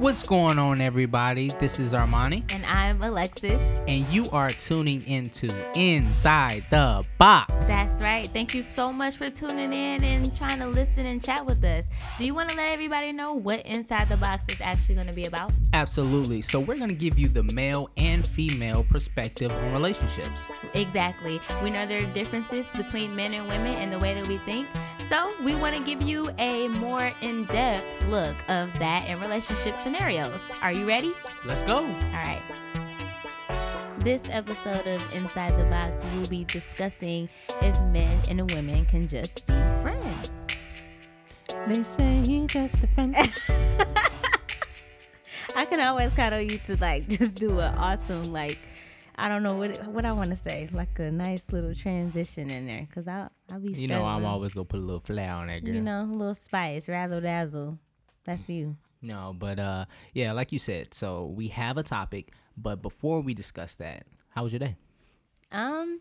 What's going on, everybody? This is Armani, And I'm Alexis. and you are tuning into Inside the Box. Right. Thank you so much for tuning in and trying to listen and chat with us. Do you want to let everybody know what Inside the Box is actually going to be about? Absolutely. So, we're going to give you the male and female perspective on relationships. Exactly. We know there are differences between men and women in the way that we think. So we want to give you a more in depth look of that in relationship scenarios. Are you ready? Let's go. All right. This episode of Inside the Box, we'll be discussing if men and women can just be friends. They say he just a friend. I can always count on you to like just do an awesome like I don't know what what I want to say like a nice little transition in there because I I'll be You know, I'm always going to put a little flair on that girl. you know a little spice razzle dazzle. That's you. No, but uh, yeah, like you said, so we have a topic, but before we discuss that, how was your day? Um,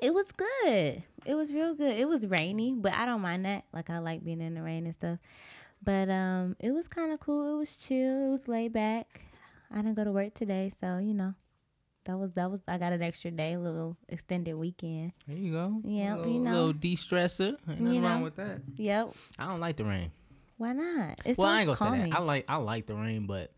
it was good. It was real good. It was rainy, but I don't mind that. Like I like being in the rain and stuff. But um, it was kind of cool. It was chill. It was laid back. I didn't go to work today, so you know, that was that was. I got an extra day, a little extended weekend. There you go. Yeah, you know. little de-stressor. Ain't nothing You wrong with that. Yep. I don't like the rain. Why not? It's well, so I ain't gonna say calming. that. I like I like the rain, but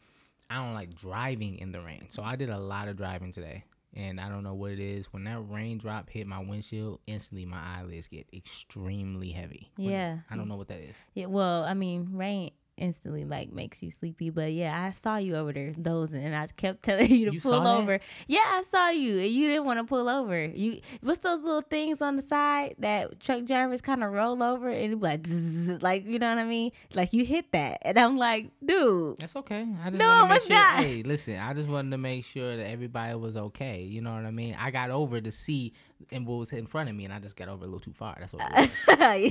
I don't like driving in the rain. So I did a lot of driving today, and I don't know what it is. When that raindrop hit my windshield, instantly my eyelids get extremely heavy. Yeah. I don't know what that is. Yeah, well, I mean, rain instantly like makes you sleepy. But yeah, I saw you over there dozing, and I kept telling you to You pull over. Yeah, I saw you, and you didn't want to pull over. You what's those little things on the side that truck drivers kind of roll over and be like, zzz, like you know what I mean? Like you hit that, and I'm like, dude, That's okay. I just No, make it's sure. not. Hey, listen, I just wanted to make sure that everybody was okay. You know what I mean? I got over to see and what was in front of me, and I just got over a little too far. That's what it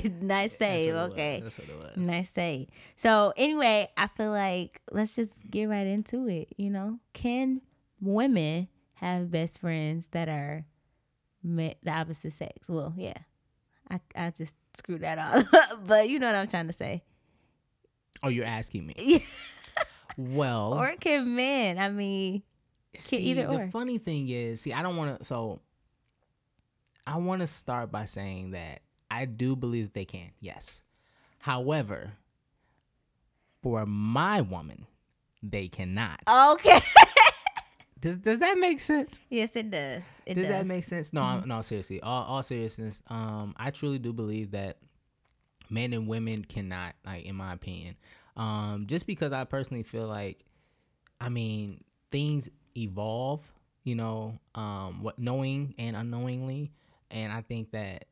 was. nice save. That's what it was. Okay. That's what it was. Nice save. So anyway, I feel like let's just get right into it. You know, can women have best friends that are the opposite sex? Well, yeah, I I just screwed that up, but you know what I'm trying to say. Oh, you're asking me? Yeah. Well, Or can men? I mean, see, either the or. funny thing is, see, I don't want to. So, I want to start by saying that I do believe that they can. Yes. However, for my woman, they cannot. okay. Does Does that make sense? yes, it does. It does, does. that make sense? No, I'm- no, seriously. All, all seriousness, um, I truly do believe that men and women cannot, like, in my opinion, um, just because I personally feel like, I mean, things evolve, you know, um, what knowing and unknowingly, and I think that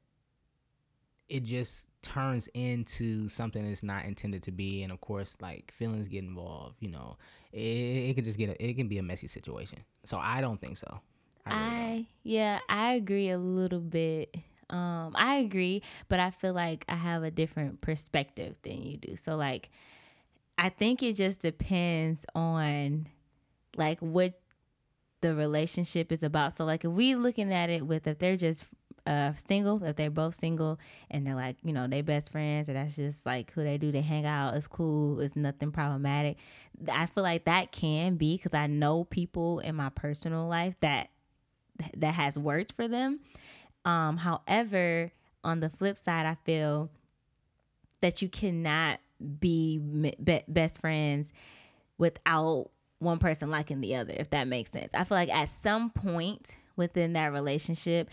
it just turns into something that's not intended to be, and of course, like feelings get involved, you know, it, it could just get a, it can be a messy situation. So I don't think so. I really. I yeah, I agree a little bit. Um, I agree, but I feel like I have a different perspective than you do. So like I think it just depends on like what the relationship is about. So like if we looking at it with if they're just uh single, if they're both single and they're like, you know, they best friends or that's just like who they do, they hang out, it's cool, it's nothing problematic. I feel like that can be because I know people in my personal life that that has worked for them. Um, however, on the flip side, I feel that you cannot be be- best friends without one person liking the other, if that makes sense. I feel like at some point within that relationship,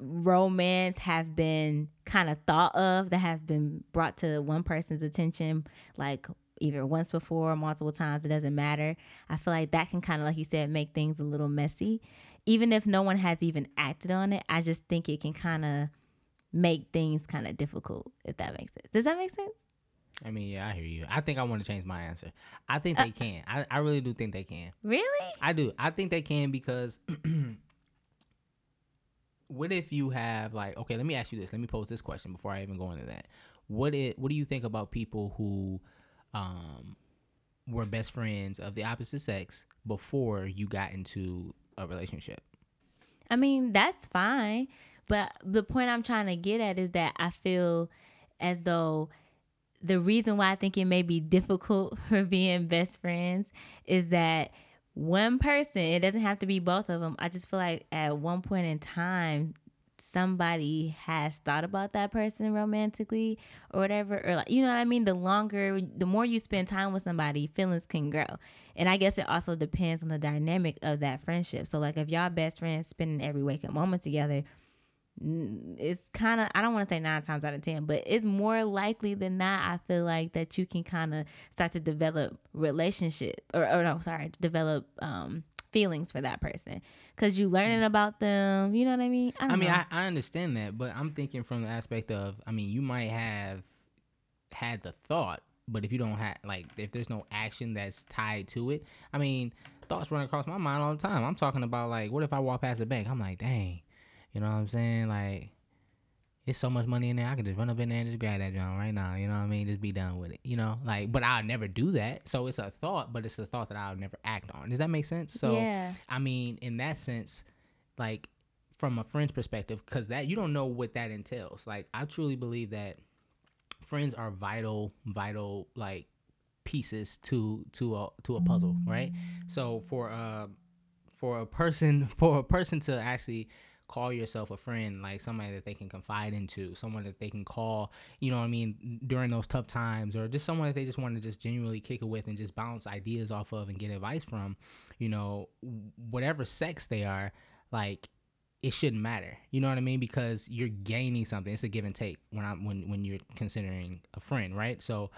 romance have been kind of thought of that has been brought to one person's attention like either once before or multiple times it doesn't matter i feel like that can kind of like you said make things a little messy even if no one has even acted on it i just think it can kind of make things kind of difficult if that makes sense does that make sense I mean, yeah, I hear you. I think I want to change my answer. I think they uh, can. I, I really do think they can. really I do. I think they can because what if you have like okay, let me ask you this. Let me pose this question before I even go into that. What it what do you think about people who um were best friends of the opposite sex before you got into a relationship? I mean, that's fine. But the point I'm trying to get at is that I feel as though the reason why I think it may be difficult for being best friends is that one person, it doesn't have to be both of them. I just feel like at one point in time, somebody has thought about that person romantically or whatever or like you know what i mean? The longer the more you spend time with somebody feelings can grow. And i guess it also depends on the dynamic of that friendship. So like if y'all best friends spending every waking moment together it's kind of I don't want to say nine times out of ten, but it's more likely than not. I feel like that you can kind of start to develop relationship or, or no, sorry, develop um, feelings for that person because you learning about them. You know what I mean? I, I mean, I, I understand that, but I'm thinking from the aspect of I mean, you might have had the thought, but if you don't have like if there's no action that's tied to it, I mean, thoughts run across my mind all the time. I'm talking about like, what if I walk past a bank? I'm like, dang you know what I'm saying? Like, it's so much money in there. I can just run up in there and just grab that joint right now. You know what I mean? Just be done with it. You know, like, but I'll never do that. So it's a thought, but it's a thought that I'll never act on. Does that make sense? So, yeah. I mean, in that sense, like, from a friend's perspective, because that you don't know what that entails. Like, I truly believe that friends are vital, vital, like pieces to to a to a puzzle, right? So for a for a person for a person to actually call yourself a friend, like somebody that they can confide into, someone that they can call, you know what I mean, during those tough times, or just someone that they just want to just genuinely kick it with and just bounce ideas off of and get advice from, you know, whatever sex they are, like it shouldn't matter. You know what I mean? Because you're gaining something. It's a give and take when I'm when when you're considering a friend, right? So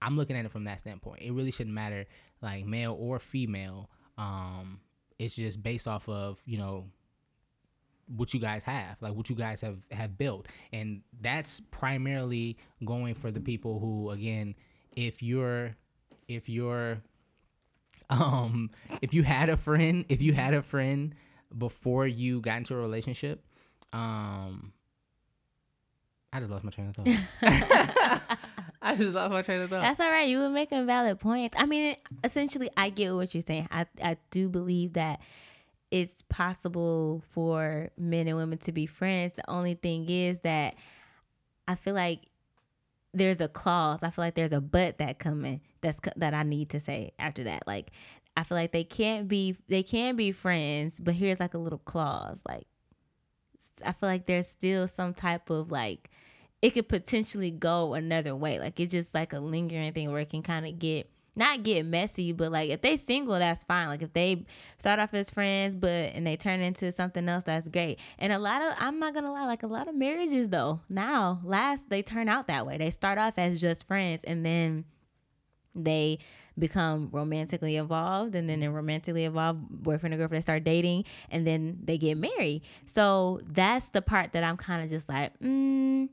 I'm looking at it from that standpoint. It really shouldn't matter like male or female. Um, it's just based off of, you know, what you guys have like what you guys have have built and that's primarily going for the people who again if you're if you're um if you had a friend if you had a friend before you got into a relationship um I just lost my train of thought. I just lost my train of thought. That's all right. You were making valid points. I mean, essentially, I get what you're saying. I I do believe that it's possible for men and women to be friends. The only thing is that I feel like there's a clause. I feel like there's a but that coming. That's that I need to say after that. Like I feel like they can't be they can be friends, but here's like a little clause. Like I feel like there's still some type of like it could potentially go another way. Like it's just like a lingering thing where it can kind of get not get messy, but like if they single, that's fine. Like if they start off as friends, but and they turn into something else, that's great. And a lot of I'm not gonna lie, like a lot of marriages though, now last they turn out that way. They start off as just friends and then they become romantically involved and then they're romantically involved boyfriend and girlfriend they start dating and then they get married so that's the part that i'm kind of just like mm,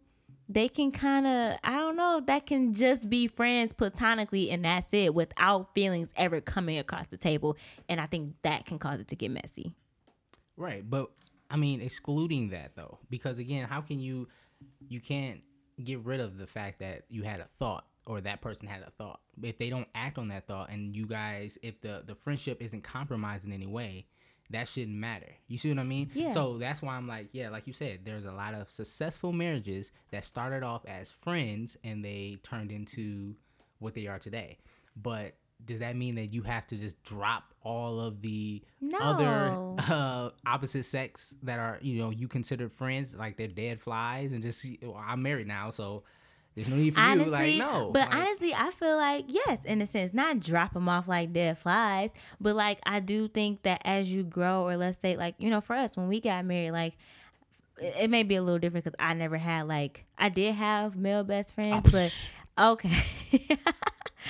they can kind of i don't know that can just be friends platonically and that's it without feelings ever coming across the table. And i think that can cause it to get messy. Right but i mean excluding that though because again how can you you can't get rid of the fact that you had a thought or that person had a thought. If they don't act on that thought and you guys if the the friendship isn't compromised in any way that shouldn't matter. You see what I mean? Yeah. So that's why I'm like, yeah, like you said, there's a lot of successful marriages that started off as friends and they turned into what they are today. But does that mean that you have to just drop all of the no. other uh, opposite sex that are you know you considered friends like they're dead flies and just see, well, I'm married now so there's no need for honestly, you. Like, no. But like, honestly, I feel like, yes, in a sense, not drop them off like dead flies, but like, I do think that as you grow, or let's say, like, you know, for us, when we got married, like, it may be a little different because I never had, like, I did have male best friends, oh, but okay.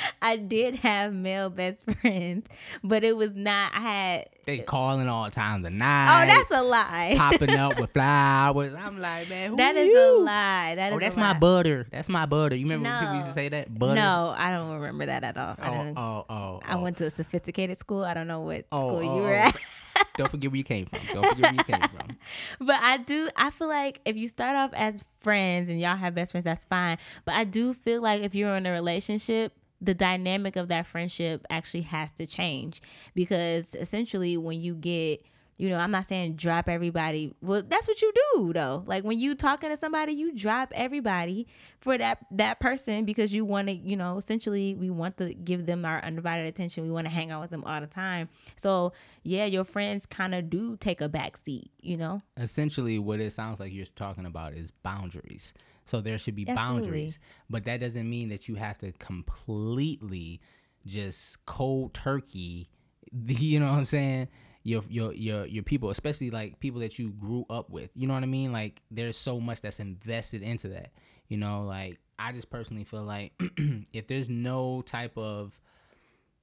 I did have male best friends, but it was not. I had they uh, calling all the time the oh, night. Oh, that's a lie. Popping up with flowers. I'm like, man, that is you? a lie. That oh, that's my butter. That's my butter. You remember no. people used to say that butter? No, I don't remember that at all. Oh, oh, oh, I oh. went to a sophisticated school. I don't know what oh, school you oh, were oh. at. don't forget where you came from. Don't forget where you came from. But I do. I feel like if you start off as friends and y'all have best friends, that's fine. But I do feel like if you're in a relationship the dynamic of that friendship actually has to change because essentially when you get you know, I'm not saying drop everybody. Well, that's what you do though. Like when you talking to somebody, you drop everybody for that that person because you want to, you know, essentially we want to give them our undivided attention. We want to hang out with them all the time. So yeah, your friends kind of do take a back seat, you know. Essentially, what it sounds like you're talking about is boundaries. So there should be Absolutely. boundaries, but that doesn't mean that you have to completely just cold turkey. You know what I'm saying? your your your your people, especially like people that you grew up with. You know what I mean? Like there's so much that's invested into that. You know, like I just personally feel like if there's no type of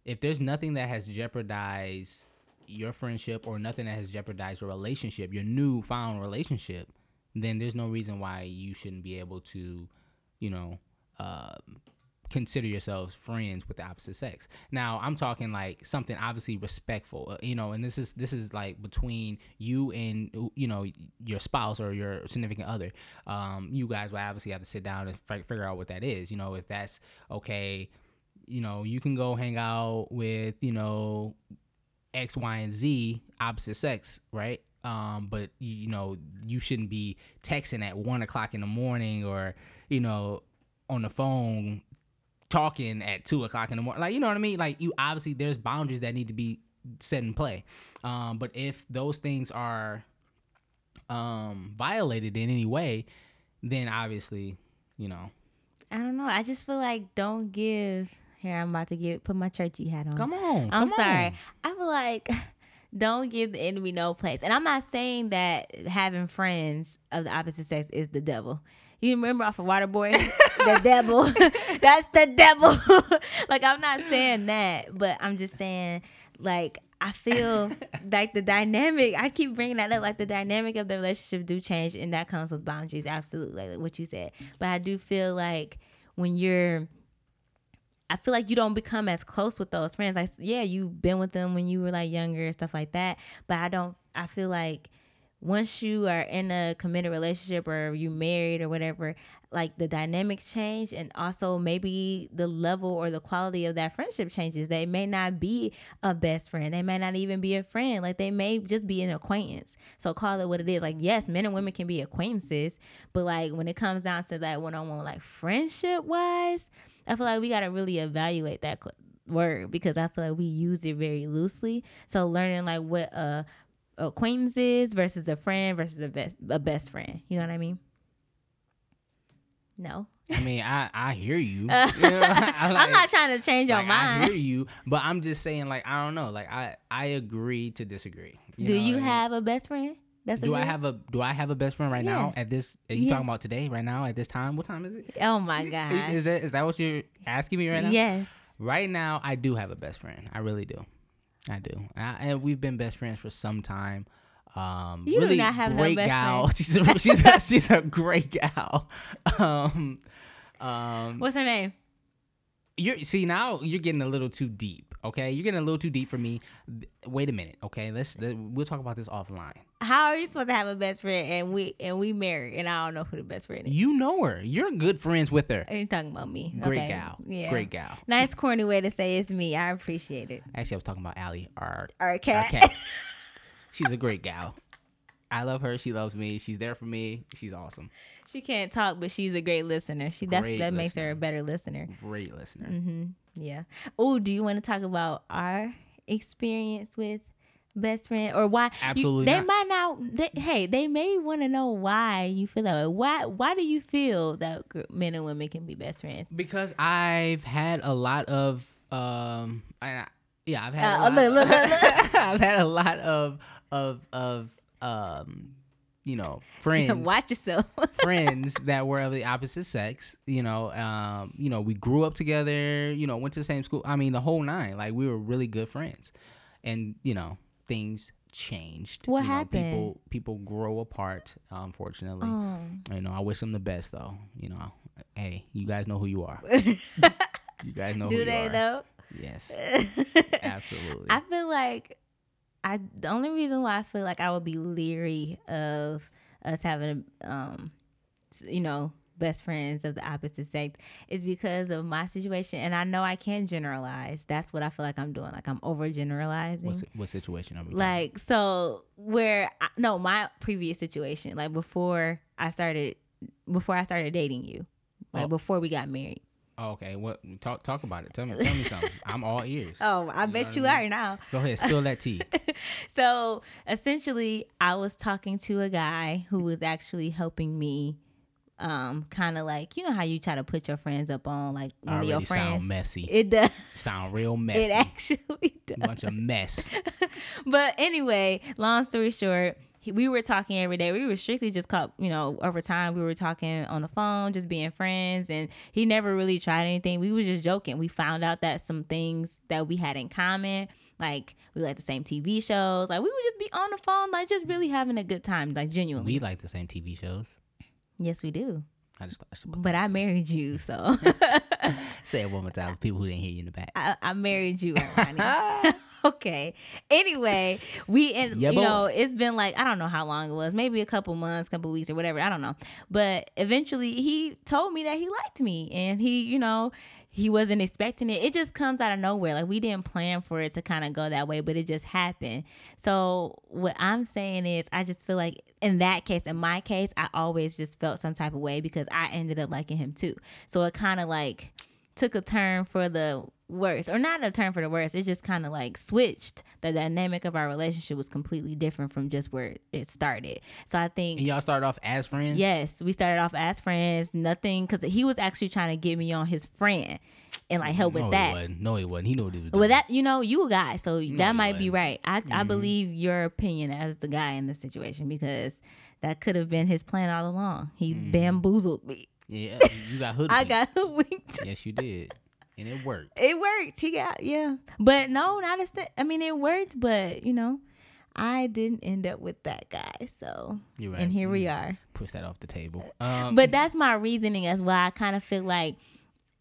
if there's nothing that has jeopardized your friendship or nothing that has jeopardized your relationship, your newfound relationship, then there's no reason why you shouldn't be able to, you know, um, consider yourselves friends with the opposite sex. Now, I'm talking like something obviously respectful, uh, you know, and this is this is like between you and you know your spouse or your significant other. Um, you guys will obviously have to sit down and f- figure out what that is. You know, if that's okay, you know, you can go hang out with you know X, Y, and Z opposite sex, right? Um, but you know, you shouldn't be texting at one o'clock in the morning or you know on the phone talking at two o'clock in the morning. Like, you know what I mean? Like, you obviously there's boundaries that need to be set in play. Um, but if those things are um violated in any way, then obviously, you know. I don't know. I just feel like don't give. Here, I'm about to get put my churchy hat on. Come on. I'm come sorry. on. I feel like don't give the enemy no place. And I'm not saying that having friends of the opposite sex is the devil. You remember off of Waterboy, the devil. That's the devil. like I'm not saying that, but I'm just saying like I feel like the dynamic. I keep bringing that up. Like the dynamic of the relationship do change, and that comes with boundaries. Absolutely, like what you said. But I do feel like when you're I feel like you don't become as close with those friends. Like, yeah, you've been with them when you were like younger and stuff like that. But I don't. I feel like once you are in a committed relationship or you married or whatever, like the dynamic change, and also maybe the level or the quality of that friendship changes. They may not be a best friend. They may not even be a friend. Like they may just be an acquaintance. So call it what it is. Like yes, men and women can be acquaintances, but like when it comes down to that one on one, like friendship wise. I feel like we got to really evaluate that word because I feel like we use it very loosely. So learning like what a acquaintance is versus a friend versus a best a best friend. You know what I mean? No. I mean, I I hear you. You know, I I'm not trying to change your like, I mind. hear you, but I'm just saying, like, I don't know. Like, I I agree to disagree. Do know you I have a best friend? That's Do I have a Do I have a best friend right now? At this, are you Yeah. talking about today? Right now? At this time? What time is it? Oh my god. Is that is that what you're asking me right now? Yes. Right now, I do have a best friend. I really do. I do, I, and we've been best friends for some time. Um, You do really not have no great best gal. friend. She's a, she's a, she's a great gal. Um, um, What's her name? you're see now you're getting a little too deep. Okay, you're getting a little too deep for me. Wait a minute. Okay, let's let, we'll talk about this offline. How are you supposed to have a best friend and we and we married and I don't know who the best friend is? You know her. You're good friends with her. Are you talking about me? Great Okay. gal. Yeah. Great gal. Nice corny way to say it's me. I appreciate it. Actually, I was talking about Allie, our, All right, our cat. cat. She's a great gal. I love her. She loves me. She's there for me. She's awesome. She can't talk, but she's a great listener. She that's Great that makes her a better listener. Great listener. Mm-hmm. Yeah. Oh, do you want to talk about our experience with best friend or why? you- Absolutely they not. might not. They, hey, they may want to know why you feel that way. Why? Why do you feel that men and women can be best friends? Because I've had a lot of um I, yeah, I've had Uh, a lot, look, look, look, I've had a lot of of of um you know, friends Watch yourself. friends that were of the opposite sex. You know, um, you know, we grew up together. You know, went to the same school. I mean, the whole nine. Like we were really good friends, and you know, things changed. What You know, happened? people people grow apart. Unfortunately, oh. you know, I wish them the best though. You know, hey, you guys know who you are. you guys know who do you they are. though? Yes, absolutely. I feel like I the only reason why I feel like I would be leery of us having um you know best friends of the opposite sex is because of my situation. And I know I can't generalize. That's what I feel like I'm doing. Like I'm overgeneralizing. What, what situation are we? talking Like so, where I, no, my previous situation, like before I started, before I started dating you, like Oh. before we got married. Oh, okay. What talk talk about it. Tell me tell me something. I'm all ears. Oh, I know bet you I are now. Go ahead, spill that tea. So essentially, I was talking to a guy who was actually helping me. Um, kind of like you know how you try to put your friends up on like one of your friends. sound messy. It does. sound real messy. It actually does. Bunch of mess. But anyway, long story short, he, we were talking every day. We were strictly just caught, you know, over time. We were talking on the phone, just being friends, and he never really tried anything. We were just joking. We found out that some things that we had in common, like we like the same TV shows, like we would just be on the phone, like just really having a good time, like genuinely. We like the same TV shows. yes, we do. I just thought I But I married you, so say it one more time for people who didn't hear you in the back. I, I married you, Armani. Okay. Anyway, we and Yeah, you boy. know it's been like I don't know how long it was, maybe a couple months, couple weeks or whatever. I don't know. But eventually, he told me that he liked me, and he, you know. He wasn't expecting it. It just comes out of nowhere. Like we didn't plan for it to kind of go that way, but it just happened. So what I'm saying is, I just feel like in that case, in my case, I always just felt some type of way because I ended up liking him too. So it kind of like took a turn for the worse or not a turn for the worse it just kind of like switched the dynamic of our relationship was completely different from just where it started so i think And y'all started off as friends. yes we started off as friends nothing because he was actually trying to get me on his friend and like help with that he wasn't. No, he wasn't. He knew what he was doing. well, that you know, you a guy, so that might be wasn't. right. I I mm-hmm. believe your opinion as the guy in this situation because that could have been his plan all along. He mm. bamboozled me. yeah, you got hoodwinked. I got hoodwinked. Yes, you did, and it worked. It worked. He got yeah, but no, not a st- I mean, it worked, but you know, I didn't end up with that guy. So You're right. and here we Mm. are. Push that off the table. Um, But that's my reasoning as well. I kind of feel like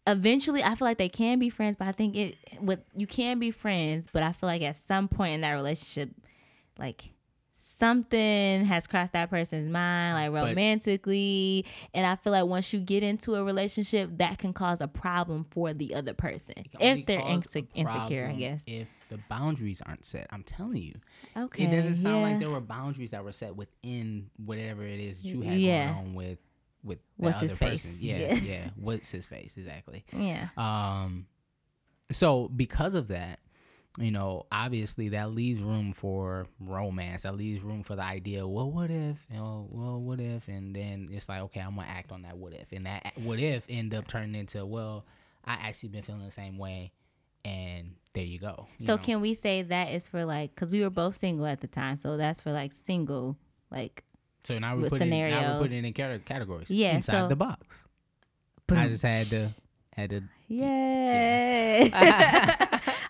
eventually I feel like they can be friends, but I think it with you can be friends, but I feel like at some point in that relationship, like something has crossed that person's mind, like But- romantically. and I feel like once you get into a relationship, that can cause a problem for the other person it can only if they're inse- insecure. I guess. if the boundaries aren't set, I'm telling you, Okay. it doesn't sound yeah. like there were boundaries that were set within whatever it is that you had Yeah. going on with with What's other his person. face? Yeah, Yeah. yeah. What's his face exactly? Yeah. Um, so because of that, you know, obviously that leaves room for romance. That leaves room for the idea. Well, what if? You know, well, what if? And then it's like, okay, I'm gonna act on that what if, and that what if end up turning into, well, I actually been feeling the same way, and there you go. you So know? can we say that is for like because we were both single at the time, so that's for like single, like so now we with put it, now we scenarios. put it in categories. Yeah, inside so- the box. I just had to had to Yay!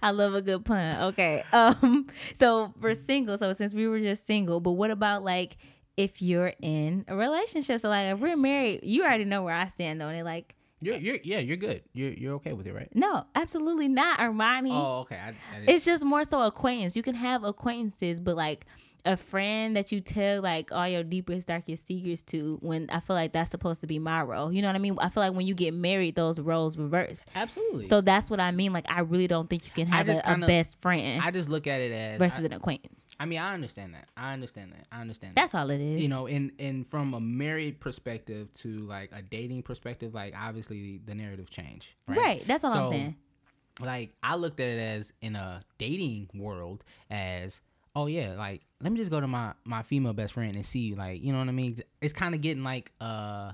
I love a good pun. Okay. Um. So for single, so since we were just single, but what about like if you're in a relationship? So like if we're married, you already know where I stand on it. Like, You're, you're yeah, you're good. You're you're okay with it, right? no, absolutely not, Armani. Oh, okay. I, I It's just more so acquaintance. You can have acquaintances, but like a friend that you tell like all your deepest, darkest secrets to. When I feel like that's supposed to be my role. You know what I mean? I feel like when you get married, those roles reverse. absolutely. So that's what I mean. Like I really don't think you can have a, kinda- best friend I just look at it as versus I, an acquaintance. I mean, I understand that. I understand that. I understand That's all it is. You know, and and from a married perspective to like a dating perspective, like obviously the narrative changed, right? right? That's all I'm saying. Like I looked at it as in a dating world as oh yeah, like let me just go to my my female best friend and see like you know what I mean. It's kind of getting like uh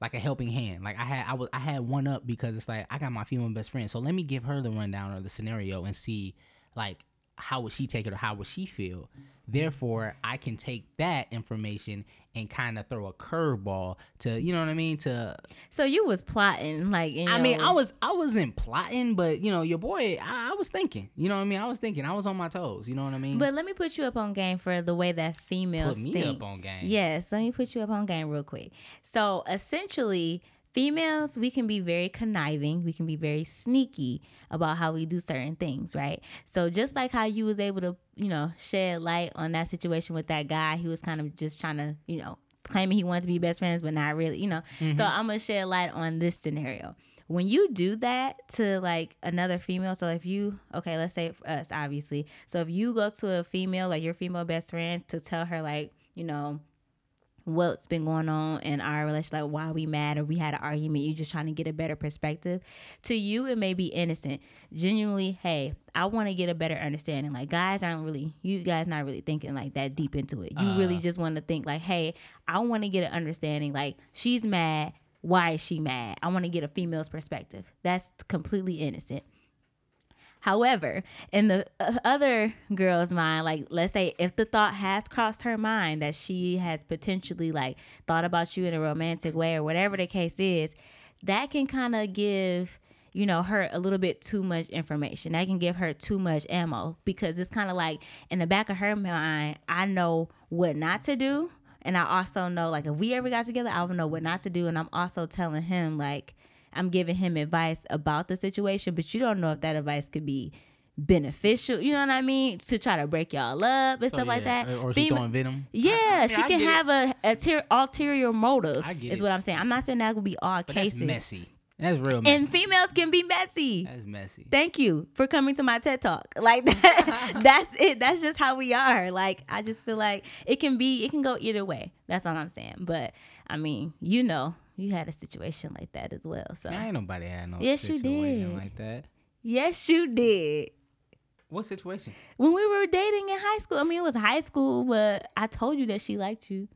like a helping hand. Like I had I was I had one up because it's like I got my female best friend, so let me give her the rundown of the scenario and see like how would she take it or how would she feel. Therefore, I can take that information and kind of throw a curveball to you know what I mean to So you was plotting, like in I mean, I was I wasn't plotting, but you know, your boy, I, I was thinking. You know what I mean? I was thinking. I was on my toes. You know what I mean? But let me put you up on game for the way that females put me think. up on game. Yes, let me put you up on game real quick. So essentially, females, we can be very conniving, we can be very sneaky about how we do certain things, right? So just like how you was able to, you know, shed light on that situation with that guy, he was kind of just trying to, you know, claiming he wanted to be best friends, but not really, you know. Mm-hmm. So I'm gonna shed light on this scenario. When you do that to like another female, so if you okay, let's say us, obviously. So if you go to a female, like your female best friend, to tell her like, you know, what's been going on in our relationship, like why we mad or we had an argument, You're just trying to get a better perspective. To you, it may be innocent. Genuinely, hey, I want to get a better understanding. Like guys aren't really, you guys not really thinking like that deep into it. You really uh. just want to think like, hey, I want to get an understanding. Like she's mad. Why is she mad? I want to get a female's perspective. That's completely innocent. However, in the uh, other girl's mind, like let's say if the thought has crossed her mind that she has potentially like thought about you in a romantic way or whatever the case is, that can kind of give you know her a little bit too much information. That can give her too much ammo because it's kind of like in the back of her mind, I know what not to do, and I also know like if we ever got together, I would know what not to do, and I'm also telling him like I'm giving him advice about the situation, but you don't know if that advice could be beneficial. You know what I mean? To try to break y'all up and So, stuff like that. Or she's Fema- throwing venom. yeah, she I can get it. have a, a ter- ulterior motive. I get is it. what I'm saying. I'm not saying that would be all But cases. that's messy. That's real messy. And females can be messy. that's messy. Thank you for coming to my TED talk. Like that, that's it. That's just how we are. Like I just feel like it can be, it can go either way. That's all I'm saying. But I mean, you know, you had a situation like that as well. So I ain't nobody had no Yes, you situation did. like that. yes, you did. What situation? When we were dating in high school, I mean, it was high school, but I told you that she liked you.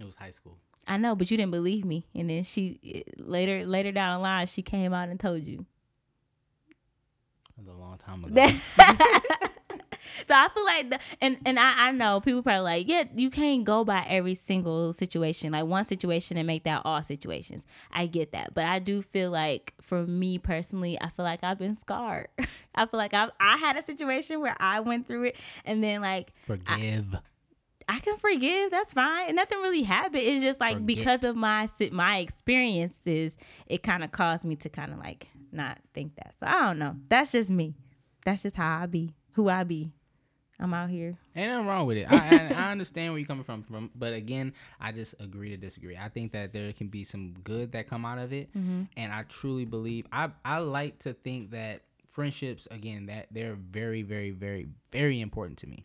It was high school. I know, but you didn't believe me. And then she later, later down the line, she came out and told you. It was a long time ago. so I feel like the and and I, I know people probably like yeah you can't go by every single situation like one situation and make that all situations I get that but I do feel like for me personally I feel like I've been scarred I feel like I I had a situation where I went through it and then like Forgive. I can forgive. That's fine. And nothing really happened. It's just like Forget. because of my my experiences, it kind of caused me to kind of like not think that. So I don't know. That's just me. That's just how I be. Who I be. I'm out here. Ain't nothing wrong with it. I, I, I understand where you're coming from, from, but again, I just agree to disagree. I think that there can be some good that come out of it, and I truly believe. I I like to think that friendships, again, that they're very, very, very, very important to me,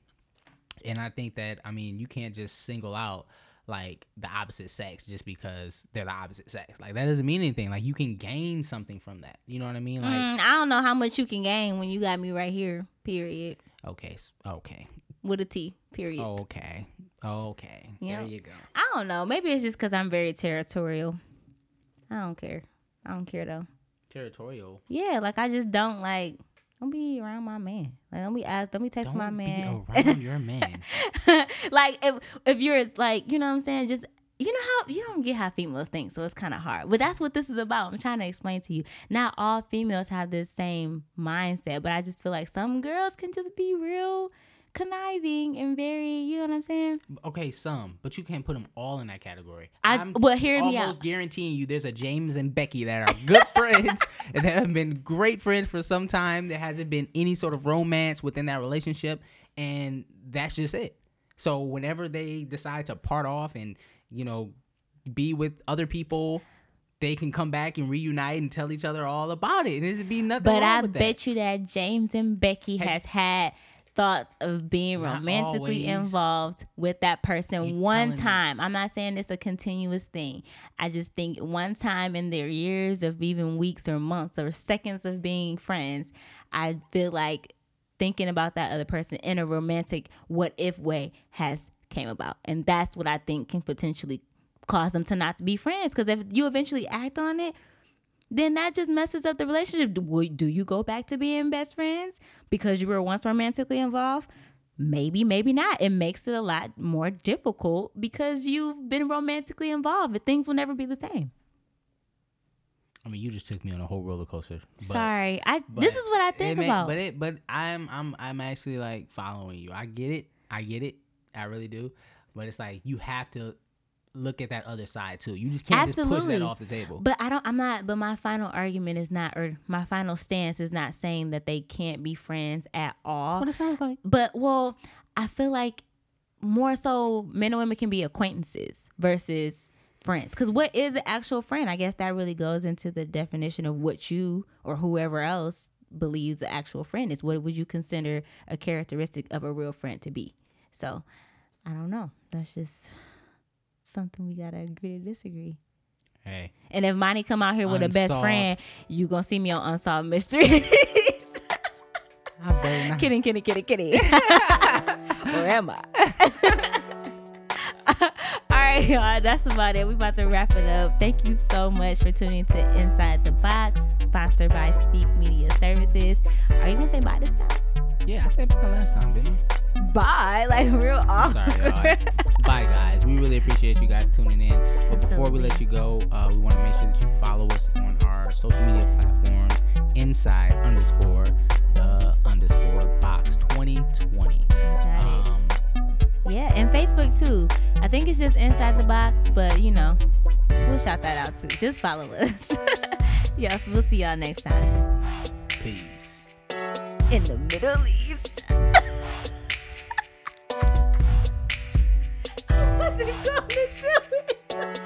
and I think that I mean you can't just single out like the opposite sex just because they're the opposite sex. Like that doesn't mean anything. Like you can gain something from that. You know what I mean? Like Mm, I don't know how much you can gain when you got me right here. Period. Okay, okay, With a T. Period. okay, okay. Yeah. There you go. I don't know. Maybe it's just because I'm very territorial. I don't care. I don't care though. Territorial. Yeah, like I just don't like. Don't be around my man. Like don't be ask. Don't be text Don't my man. be around your man. like if if you're like you know what I'm saying, just you know how you don't get how females think, so it's kind of hard. But that's what this is about. I'm trying to explain to you. Not all females have this same mindset, but I just feel like some girls can just be real conniving and very, you know what I'm saying? Okay, some, but you can't put them all in that category. I- I'm well, hear me almost out. guaranteeing you, there's a James and Becky that are good friends and that have been great friends for some time. There hasn't been any sort of romance within that relationship, and that's just it. So whenever they decide to part off and you know be with other people. They can come back and reunite and tell each other all about it, and there's be nothing But I with that. bet you that James and Becky Hey. has had thoughts of being Not romantically always. involved with that person You one telling me. time. I'm not saying it's a continuous thing. I just think one time in their years of even weeks or months or seconds of being friends, I feel like thinking about that other person in a romantic what if way has came about. And that's what I think can potentially cause them to not be friends because if you eventually act on it, then that just messes up the relationship. Do, you go back to being best friends because you were once romantically involved? Maybe, maybe not. It makes it a lot more difficult because you've been romantically involved, but things will never be the same. I mean, you just took me on a whole roller coaster. but- Sorry, I. This is what I think may- about. But it, but I'm, I'm, I'm actually like following you. I get it. I get it. I really do. But it's like you have to look at that other side too. You just can't just push Absolutely. that off the table. But I don't. I'm not. But my final argument is not, or my final stance is not saying that they can't be friends at all. what it sounds like. But well, I feel like more so men and women can be acquaintances versus friends. Because what is an actual friend? I guess that really goes into the definition of what you or whoever else believes an actual friend is. What would you consider a characteristic of a real friend to be? So I don't know. That's just something we gotta agree to disagree. Hey. And if Monty come out here with a best friend, you gonna see me on Unsolved Mysteries. I better not. kidding, kidding, kidding, kidding. or am I? All right, y'all. That's about it. We're about to wrap it up. Thank you so much for tuning to Inside the Box, sponsored by Speak Media Services. Are you gonna say bye this time? Yeah, I said bye last time, didn't I? Bye, like real awkward. Sorry, y'all. Bye, guys. We really appreciate you guys tuning in. But before we let you go, uh, we want to make sure that you follow us on our social media platforms inside underscore the underscore box 2020. Got it. Um, Yeah, and Facebook too. I think it's just Inside the Box, but you know, we'll shout that out too. Just follow us. yes, we'll see y'all next time peace. in the Middle East. I wasn't gonna do it.